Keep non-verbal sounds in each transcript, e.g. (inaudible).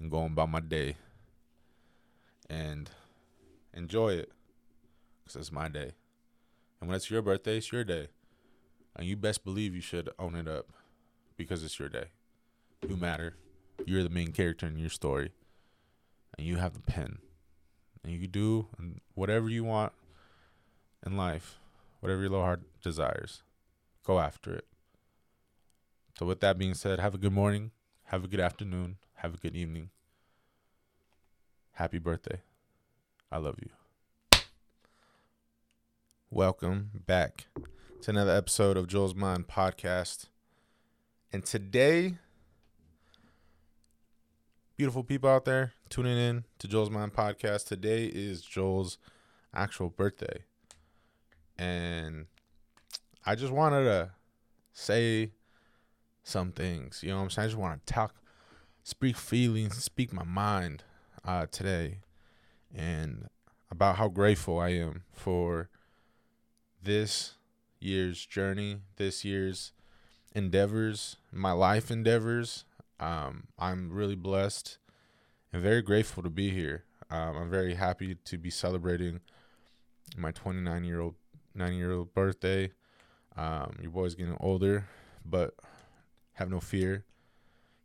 and going about my day and enjoy it because it's my day. And when it's your birthday, it's your day. And you best believe you should own it up because it's your day. You matter. You're the main character in your story. And you have the pen. And you can do whatever you want in life, whatever your little heart desires. Go after it. So, with that being said, have a good morning, have a good afternoon, have a good evening. Happy birthday. I love you. Welcome back to another episode of Joel's Mind podcast. And today, beautiful people out there tuning in to Joel's Mind podcast, today is Joel's actual birthday. And I just wanted to say some things. You know what I'm saying? I just want to talk, speak feelings, speak my mind uh, today, and about how grateful I am for this year's journey, this year's endeavors, my life endeavors. Um, I'm really blessed and very grateful to be here. Um, I'm very happy to be celebrating my 29 year old, nine year old birthday. Um, your boy's getting older, but have no fear.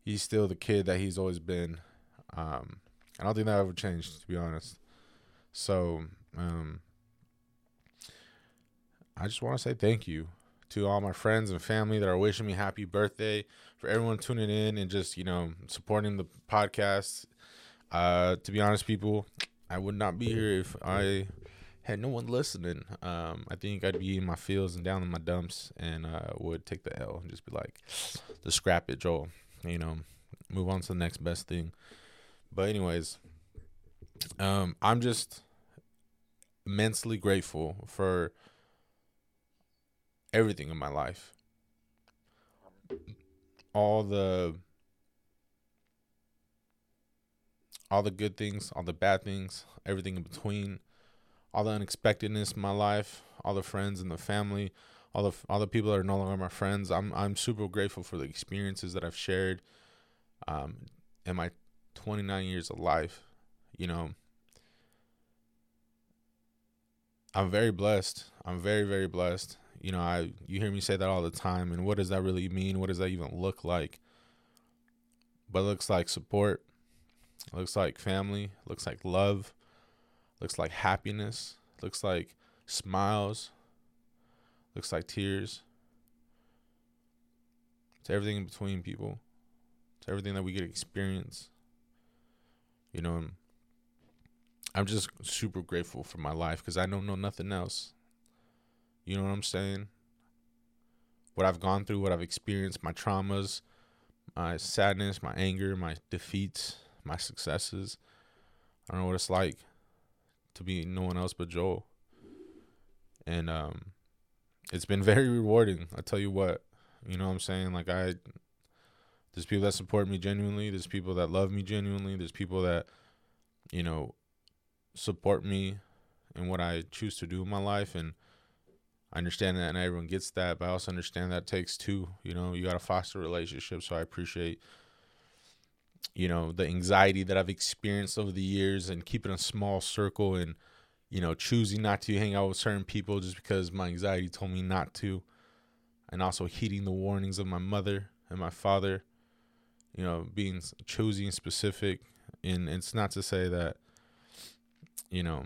He's still the kid that he's always been. Um, I don't think that ever changed, to be honest. So, um, I just want to say thank you to all my friends and family that are wishing me happy birthday. For everyone tuning in and just you know supporting the podcast. Uh, to be honest, people, I would not be here if I had no one listening. Um, I think I'd be in my fields and down in my dumps and uh, would take the L and just be like, the scrap it, Joel. You know, move on to the next best thing. But anyways, um, I'm just immensely grateful for everything in my life. All the all the good things, all the bad things, everything in between, all the unexpectedness in my life, all the friends and the family, all the all the people that are no longer my friends. I'm I'm super grateful for the experiences that I've shared um in my 29 years of life. You know, I'm very blessed. I'm very very blessed. You know, I you hear me say that all the time and what does that really mean? What does that even look like? But it looks like support. Looks like family, looks like love, looks like happiness, looks like smiles, looks like tears. to everything in between people. It's everything that we get to experience. You know, I'm just super grateful for my life because I don't know nothing else. You know what I'm saying? What I've gone through, what I've experienced, my traumas, my sadness, my anger, my defeats, my successes. I don't know what it's like to be no one else but Joel. And um it's been very rewarding. I tell you what. You know what I'm saying? Like I there's people that support me genuinely, there's people that love me genuinely, there's people that you know support me in what I choose to do in my life and I understand that and everyone gets that, but I also understand that takes two. You know, you got to foster relationships. So I appreciate, you know, the anxiety that I've experienced over the years and keeping a small circle and, you know, choosing not to hang out with certain people just because my anxiety told me not to. And also heeding the warnings of my mother and my father, you know, being choosy and specific. And it's not to say that, you know,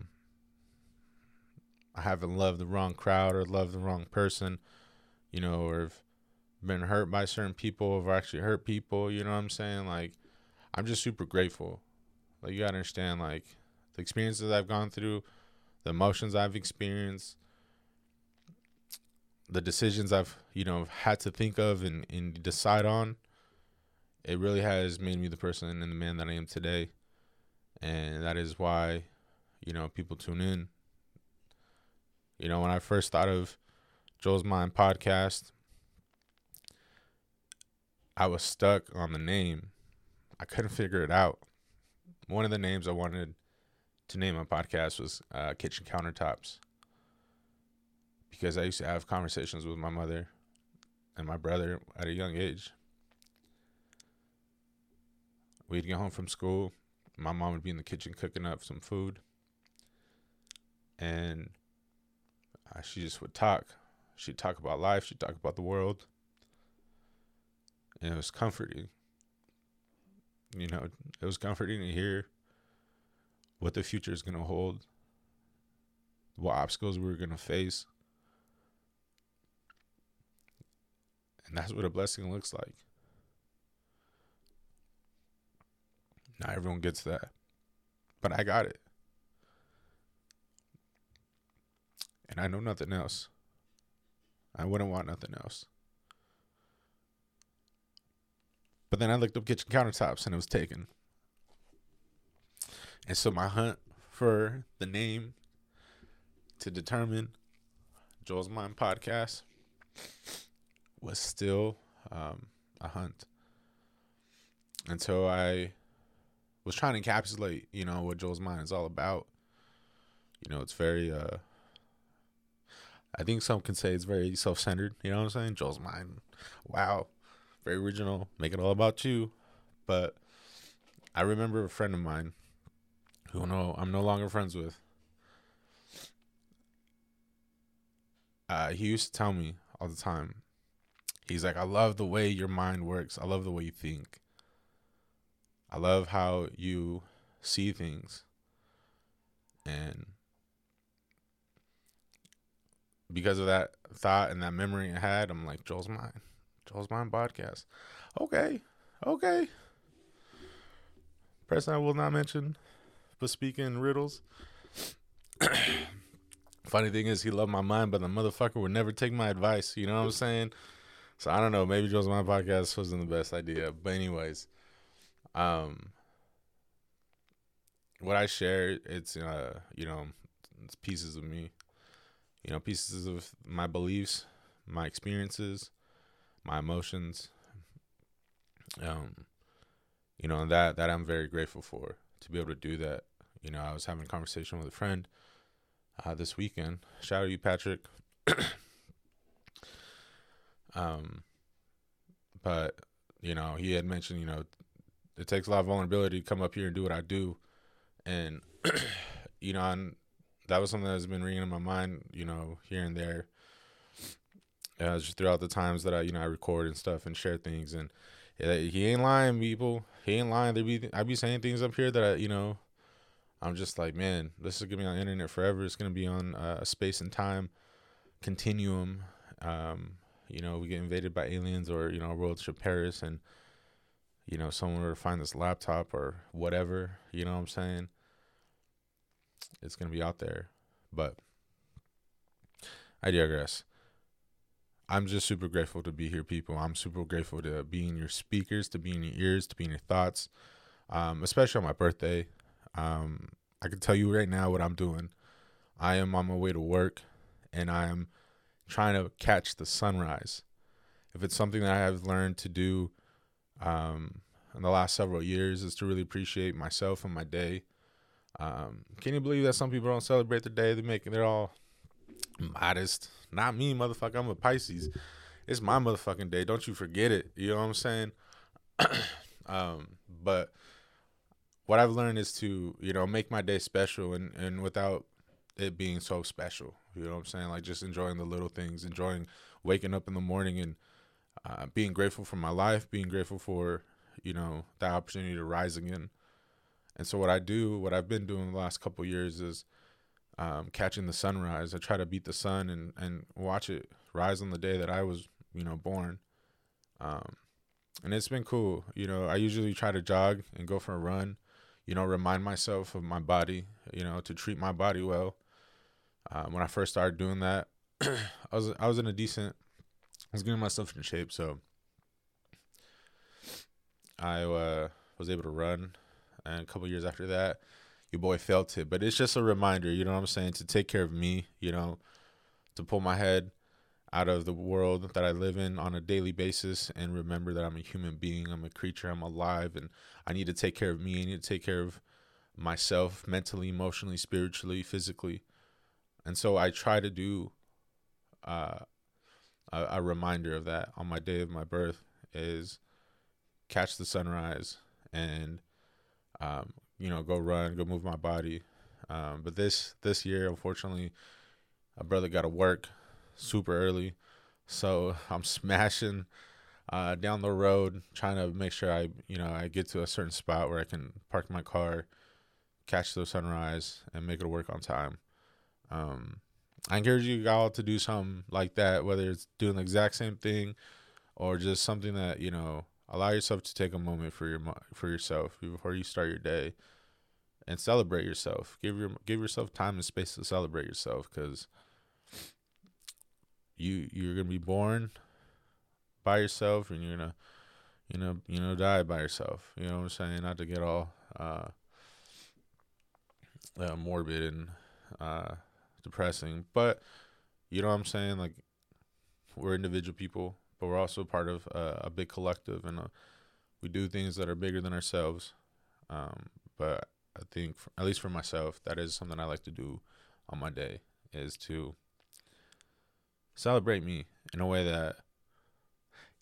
I haven't loved the wrong crowd or loved the wrong person, you know, or have been hurt by certain people or actually hurt people, you know what I'm saying? Like, I'm just super grateful. Like, you gotta understand, like, the experiences I've gone through, the emotions I've experienced, the decisions I've, you know, had to think of and, and decide on, it really has made me the person and the man that I am today. And that is why, you know, people tune in you know, when I first thought of Joel's Mind podcast, I was stuck on the name. I couldn't figure it out. One of the names I wanted to name my podcast was uh, Kitchen Countertops because I used to have conversations with my mother and my brother at a young age. we'd get home from school. My mom would be in the kitchen cooking up some food. And uh, she just would talk. She'd talk about life. She'd talk about the world. And it was comforting. You know, it was comforting to hear what the future is going to hold, what obstacles we're going to face. And that's what a blessing looks like. Not everyone gets that, but I got it. And I know nothing else. I wouldn't want nothing else. But then I looked up kitchen countertops and it was taken. And so my hunt for the name to determine Joel's Mind podcast was still um, a hunt. And so I was trying to encapsulate, you know, what Joel's Mind is all about. You know, it's very uh I think some can say it's very self centered, you know what I'm saying? Joel's Mind. Wow. Very original. Make it all about you. But I remember a friend of mine who no I'm no longer friends with. Uh, he used to tell me all the time. He's like, I love the way your mind works. I love the way you think. I love how you see things. And because of that thought and that memory I had, I'm like, Joel's Mind. Joel's Mind podcast. Okay. Okay. Person I will not mention but speaking riddles. (clears throat) Funny thing is, he loved my mind, but the motherfucker would never take my advice. You know what I'm saying? So I don't know. Maybe Joel's Mind podcast wasn't the best idea, but anyways, um, what I share, it's uh, you know, it's pieces of me. You know, pieces of my beliefs, my experiences, my emotions. Um, you know, that that I'm very grateful for to be able to do that. You know, I was having a conversation with a friend uh, this weekend. Shout out to you, Patrick. (coughs) um, but you know, he had mentioned, you know, it takes a lot of vulnerability to come up here and do what I do, and (coughs) you know, and that was something that's been ringing in my mind, you know, here and there. Uh, just throughout the times that I, you know, I record and stuff and share things, and he ain't lying, people. He ain't lying. There be I be saying things up here that I, you know, I'm just like, man, this is gonna be on the internet forever. It's gonna be on uh, a space and time continuum. Um, you know, we get invaded by aliens, or you know, our world should perish, and you know, someone were to find this laptop or whatever. You know what I'm saying? It's gonna be out there, but I digress. I'm just super grateful to be here, people. I'm super grateful to be in your speakers, to be in your ears, to be in your thoughts, um, especially on my birthday. Um, I can tell you right now what I'm doing. I am on my way to work and I am trying to catch the sunrise. If it's something that I have learned to do um, in the last several years, is to really appreciate myself and my day. Um, can you believe that some people don't celebrate their day? They make they're all modest. Not me, motherfucker. I'm a Pisces. It's my motherfucking day. Don't you forget it. You know what I'm saying? (clears throat) um, but what I've learned is to, you know, make my day special and, and without it being so special. You know what I'm saying? Like just enjoying the little things, enjoying waking up in the morning and uh, being grateful for my life, being grateful for, you know, the opportunity to rise again. And so what I do, what I've been doing the last couple years is um, catching the sunrise. I try to beat the sun and, and watch it rise on the day that I was, you know, born. Um, and it's been cool. You know, I usually try to jog and go for a run, you know, remind myself of my body, you know, to treat my body well. Um, when I first started doing that, (clears throat) I was I was in a decent, I was getting myself in shape, so I uh, was able to run. And a couple years after that, your boy felt it. But it's just a reminder, you know what I'm saying, to take care of me, you know, to pull my head out of the world that I live in on a daily basis and remember that I'm a human being, I'm a creature, I'm alive, and I need to take care of me. I need to take care of myself mentally, emotionally, spiritually, physically. And so I try to do uh, a, a reminder of that on my day of my birth is catch the sunrise and um, you know, go run, go move my body. Um, but this this year, unfortunately, my brother got to work super early, so (laughs) I'm smashing uh, down the road, trying to make sure I, you know, I get to a certain spot where I can park my car, catch the sunrise, and make it work on time. Um, I encourage you all to do something like that, whether it's doing the exact same thing or just something that you know. Allow yourself to take a moment for your for yourself before you start your day, and celebrate yourself. Give your give yourself time and space to celebrate yourself, because you you're gonna be born by yourself, and you're gonna you know you know die by yourself. You know what I'm saying? Not to get all uh, uh morbid and uh depressing. But you know what I'm saying? Like we're individual people, but we're also part of a, a big collective, and uh, we do things that are bigger than ourselves. Um, but I think, for, at least for myself, that is something I like to do on my day is to celebrate me in a way that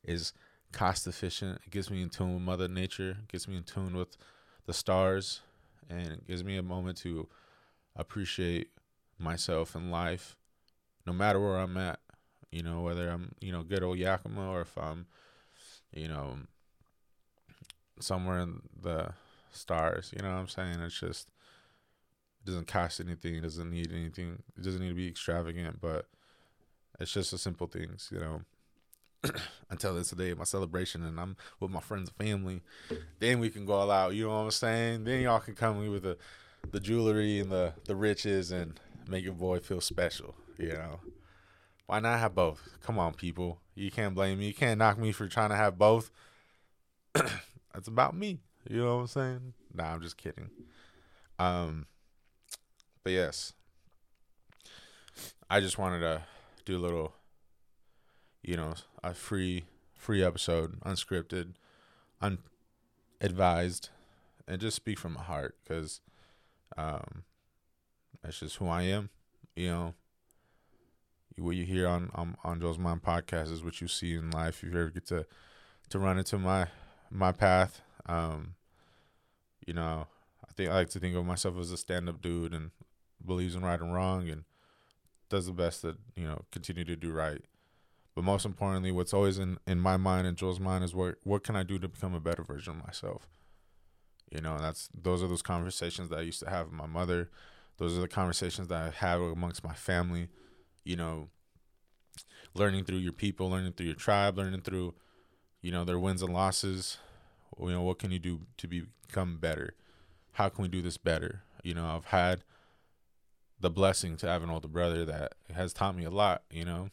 is cost efficient. It gets me in tune with Mother Nature, gets me in tune with the stars, and it gives me a moment to appreciate myself and life, no matter where I'm at. You know, whether I'm, you know, good old Yakima or if I'm, you know, somewhere in the stars. You know what I'm saying? It's just it doesn't cost anything. It doesn't need anything. It doesn't need to be extravagant, but it's just the simple things, you know. (clears throat) Until this day, my celebration, and I'm with my friends and family. Then we can go all out. You know what I'm saying? Then y'all can come with the the jewelry and the the riches and make your boy feel special. You know, why not have both? Come on, people. You can't blame me. You can't knock me for trying to have both. (clears throat) That's about me. You know what I'm saying? Nah, I'm just kidding. Um, but yes, I just wanted to do a little, you know, a free free episode, unscripted, unadvised, and just speak from my heart because um, that's just who I am. You know, what you hear on on, on Joel's Mind podcast is what you see in life. If you ever get to to run into my my path, um, you know, I think I like to think of myself as a stand up dude and believes in right and wrong and does the best that you know continue to do right. But most importantly, what's always in, in my mind and joel's mind is what what can I do to become a better version of myself. You know, that's those are those conversations that I used to have with my mother. Those are the conversations that I have amongst my family. You know, learning through your people, learning through your tribe, learning through, you know, their wins and losses. You know, what can you do to become better? How can we do this better? You know, I've had the blessing to have an older brother that has taught me a lot, you know.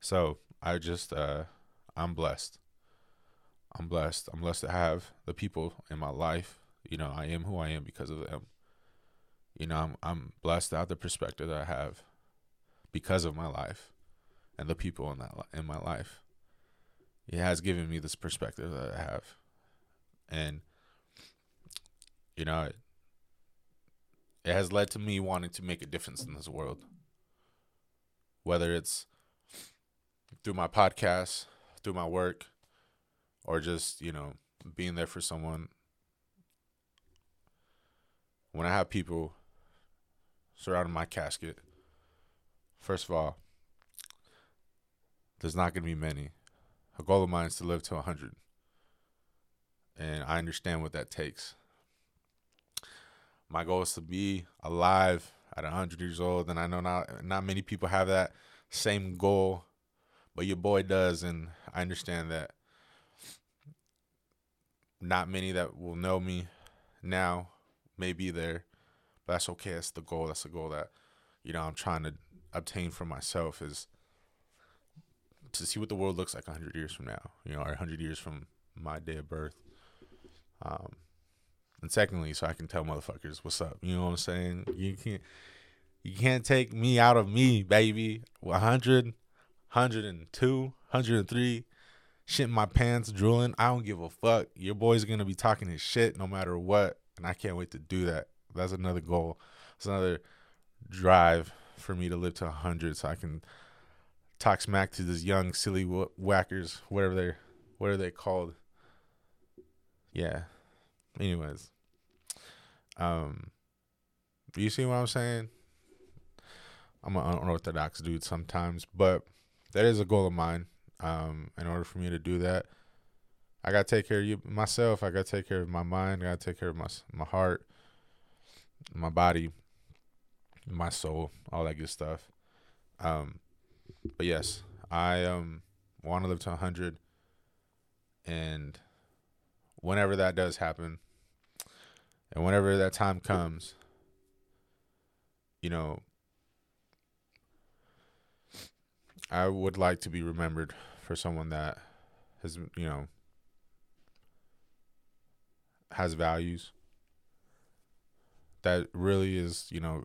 So I just uh I'm blessed. I'm blessed. I'm blessed to have the people in my life. You know, I am who I am because of them. You know, I'm I'm blessed to have the perspective that I have because of my life and the people in that in my life. It has given me this perspective that I have, and you know, it, it has led to me wanting to make a difference in this world. Whether it's through my podcast, through my work, or just you know being there for someone. When I have people surrounding my casket, first of all, there's not going to be many. A goal of mine is to live to 100. And I understand what that takes. My goal is to be alive at 100 years old. And I know not, not many people have that same goal, but your boy does. And I understand that not many that will know me now may be there, but that's okay. That's the goal. That's the goal that, you know, I'm trying to obtain for myself is to see what the world looks like 100 years from now, you know, or 100 years from my day of birth. Um, and secondly, so I can tell motherfuckers what's up. You know what I'm saying? You can't you can't take me out of me, baby. 100, 102, 103, shit my pants, drooling. I don't give a fuck. Your boy's gonna be talking his shit no matter what, and I can't wait to do that. That's another goal. It's another drive for me to live to 100 so I can talk smack to these young silly whackers, whatever they're what are they called? Yeah. Anyways, um, you see what I'm saying? I'm an unorthodox dude sometimes, but that is a goal of mine. Um, in order for me to do that, I gotta take care of you myself. I gotta take care of my mind. I gotta take care of my my heart, my body, my soul, all that good stuff. Um, but yes, I um want to live to 100, and whenever that does happen, and whenever that time comes, you know, I would like to be remembered for someone that has, you know, has values that really is, you know,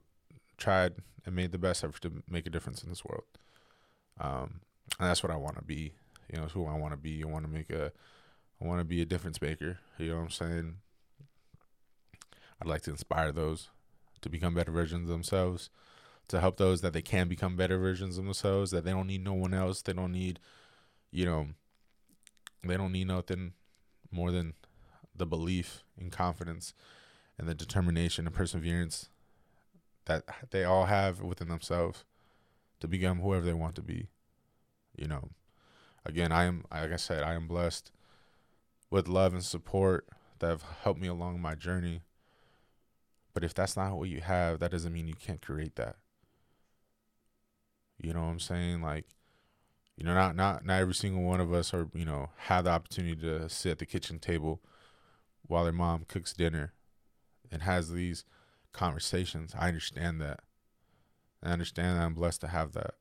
tried and made the best effort to make a difference in this world. Um, and that's what I want to be. You know, who I want to be. I want to make a, I want to be a difference maker. You know what I'm saying? I'd like to inspire those to become better versions of themselves, to help those that they can become better versions of themselves, that they don't need no one else. They don't need, you know, they don't need nothing more than the belief and confidence and the determination and perseverance that they all have within themselves to become whoever they want to be. You know, again, I am, like I said, I am blessed with love and support that have helped me along my journey. But if that's not what you have, that doesn't mean you can't create that. You know what I'm saying? Like, you know, not not not every single one of us are, you know, have the opportunity to sit at the kitchen table while their mom cooks dinner and has these conversations. I understand that. I understand that I'm blessed to have that.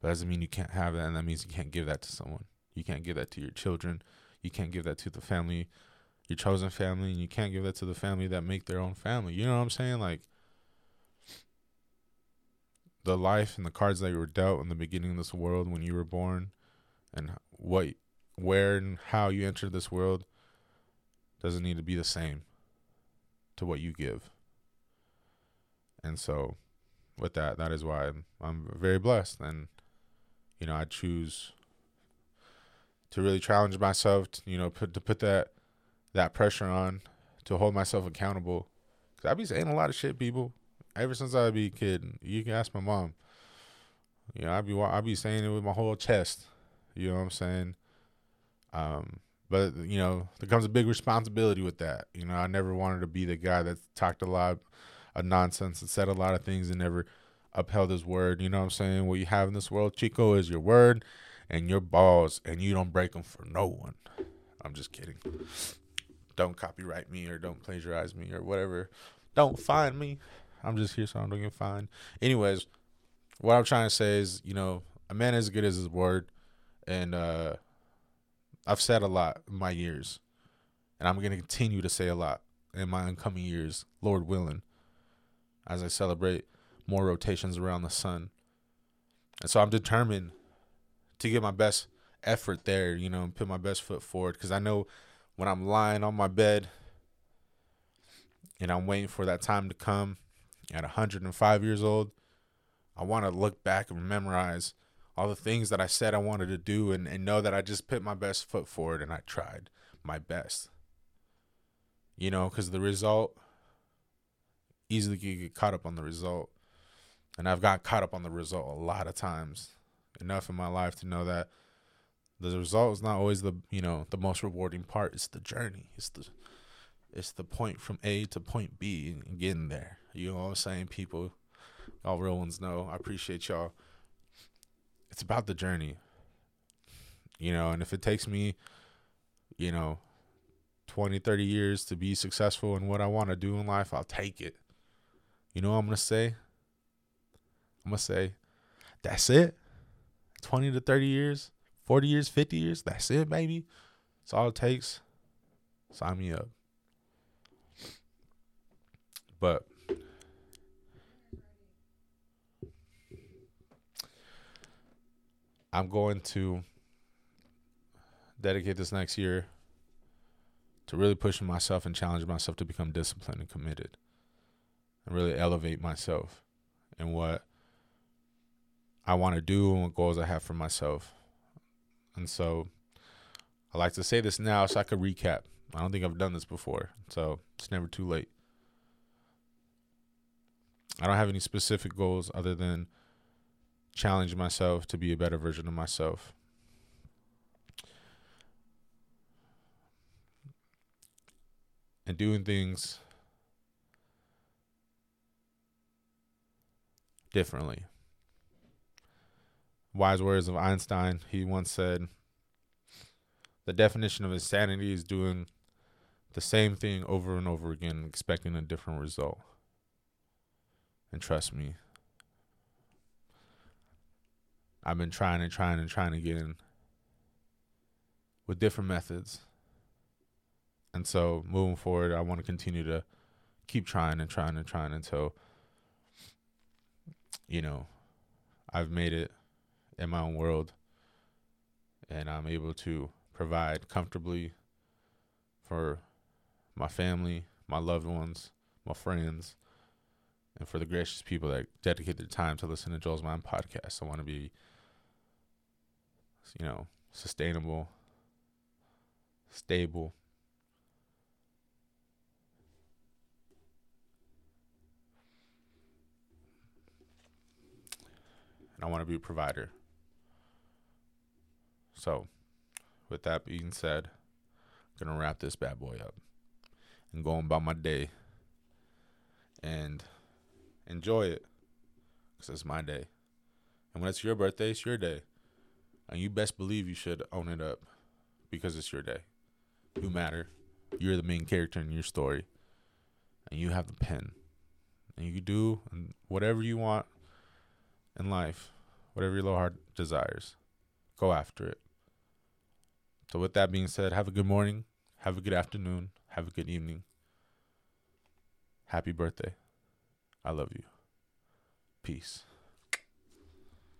But doesn't mean you can't have that, and that means you can't give that to someone. You can't give that to your children. You can't give that to the family, your chosen family, and you can't give that to the family that make their own family. You know what I'm saying? Like the life and the cards that you were dealt in the beginning of this world when you were born, and what, where, and how you entered this world doesn't need to be the same to what you give. And so, with that, that is why I'm, I'm very blessed. And, you know, I choose to really challenge myself, to, you know, put, to put that, that pressure on, to hold myself accountable. Cause I be saying a lot of shit, people. Ever since I be a kid, you can ask my mom. You know, I be I be saying it with my whole chest. You know what I'm saying? Um, but you know, there comes a big responsibility with that. You know, I never wanted to be the guy that talked a lot of nonsense and said a lot of things and never upheld his word. You know what I'm saying? What you have in this world, Chico, is your word and your balls, and you don't break them for no one. I'm just kidding. Don't copyright me or don't plagiarize me or whatever. Don't find me. I'm just here so I don't get fined. Anyways, what I'm trying to say is, you know, a man is as good as his word, and uh, I've said a lot in my years, and I'm going to continue to say a lot in my incoming years, Lord willing, as I celebrate more rotations around the sun. And so I'm determined to get my best effort there, you know, and put my best foot forward because I know when I'm lying on my bed and I'm waiting for that time to come at 105 years old, I want to look back and memorize all the things that I said I wanted to do and, and know that I just put my best foot forward and I tried my best. You know, because the result easily get caught up on the result. And I've got caught up on the result a lot of times. Enough in my life to know that the result is not always the you know the most rewarding part. It's the journey. It's the it's the point from A to point B and getting there. You know what I'm saying, people? All real ones know. I appreciate y'all it's about the journey. You know, and if it takes me, you know, 20, 30 years to be successful in what I want to do in life, I'll take it. You know what I'm going to say? I'm going to say, that's it. 20 to 30 years, 40 years, 50 years, that's it, baby. That's all it takes. Sign me up. But I'm going to dedicate this next year to really pushing myself and challenging myself to become disciplined and committed. And really elevate myself and what I want to do and what goals I have for myself. And so I like to say this now so I could recap. I don't think I've done this before, so it's never too late. I don't have any specific goals other than challenge myself to be a better version of myself. And doing things differently. Wise words of Einstein, he once said, The definition of insanity is doing the same thing over and over again, expecting a different result. And trust me, I've been trying and trying and trying again with different methods. And so moving forward, I want to continue to keep trying and trying and trying until, you know, I've made it in my own world and I'm able to provide comfortably for my family, my loved ones, my friends, and for the gracious people that dedicate their time to listen to Joel's Mind podcast. I want to be, you know, sustainable, stable. And I want to be a provider. So, with that being said, I'm to wrap this bad boy up and go on about my day. And enjoy it because it's my day. And when it's your birthday, it's your day. And you best believe you should own it up because it's your day. You matter. You're the main character in your story. And you have the pen. And you do whatever you want in life, whatever your little heart desires. Go after it. So, with that being said, have a good morning, have a good afternoon, have a good evening. Happy birthday. I love you. Peace.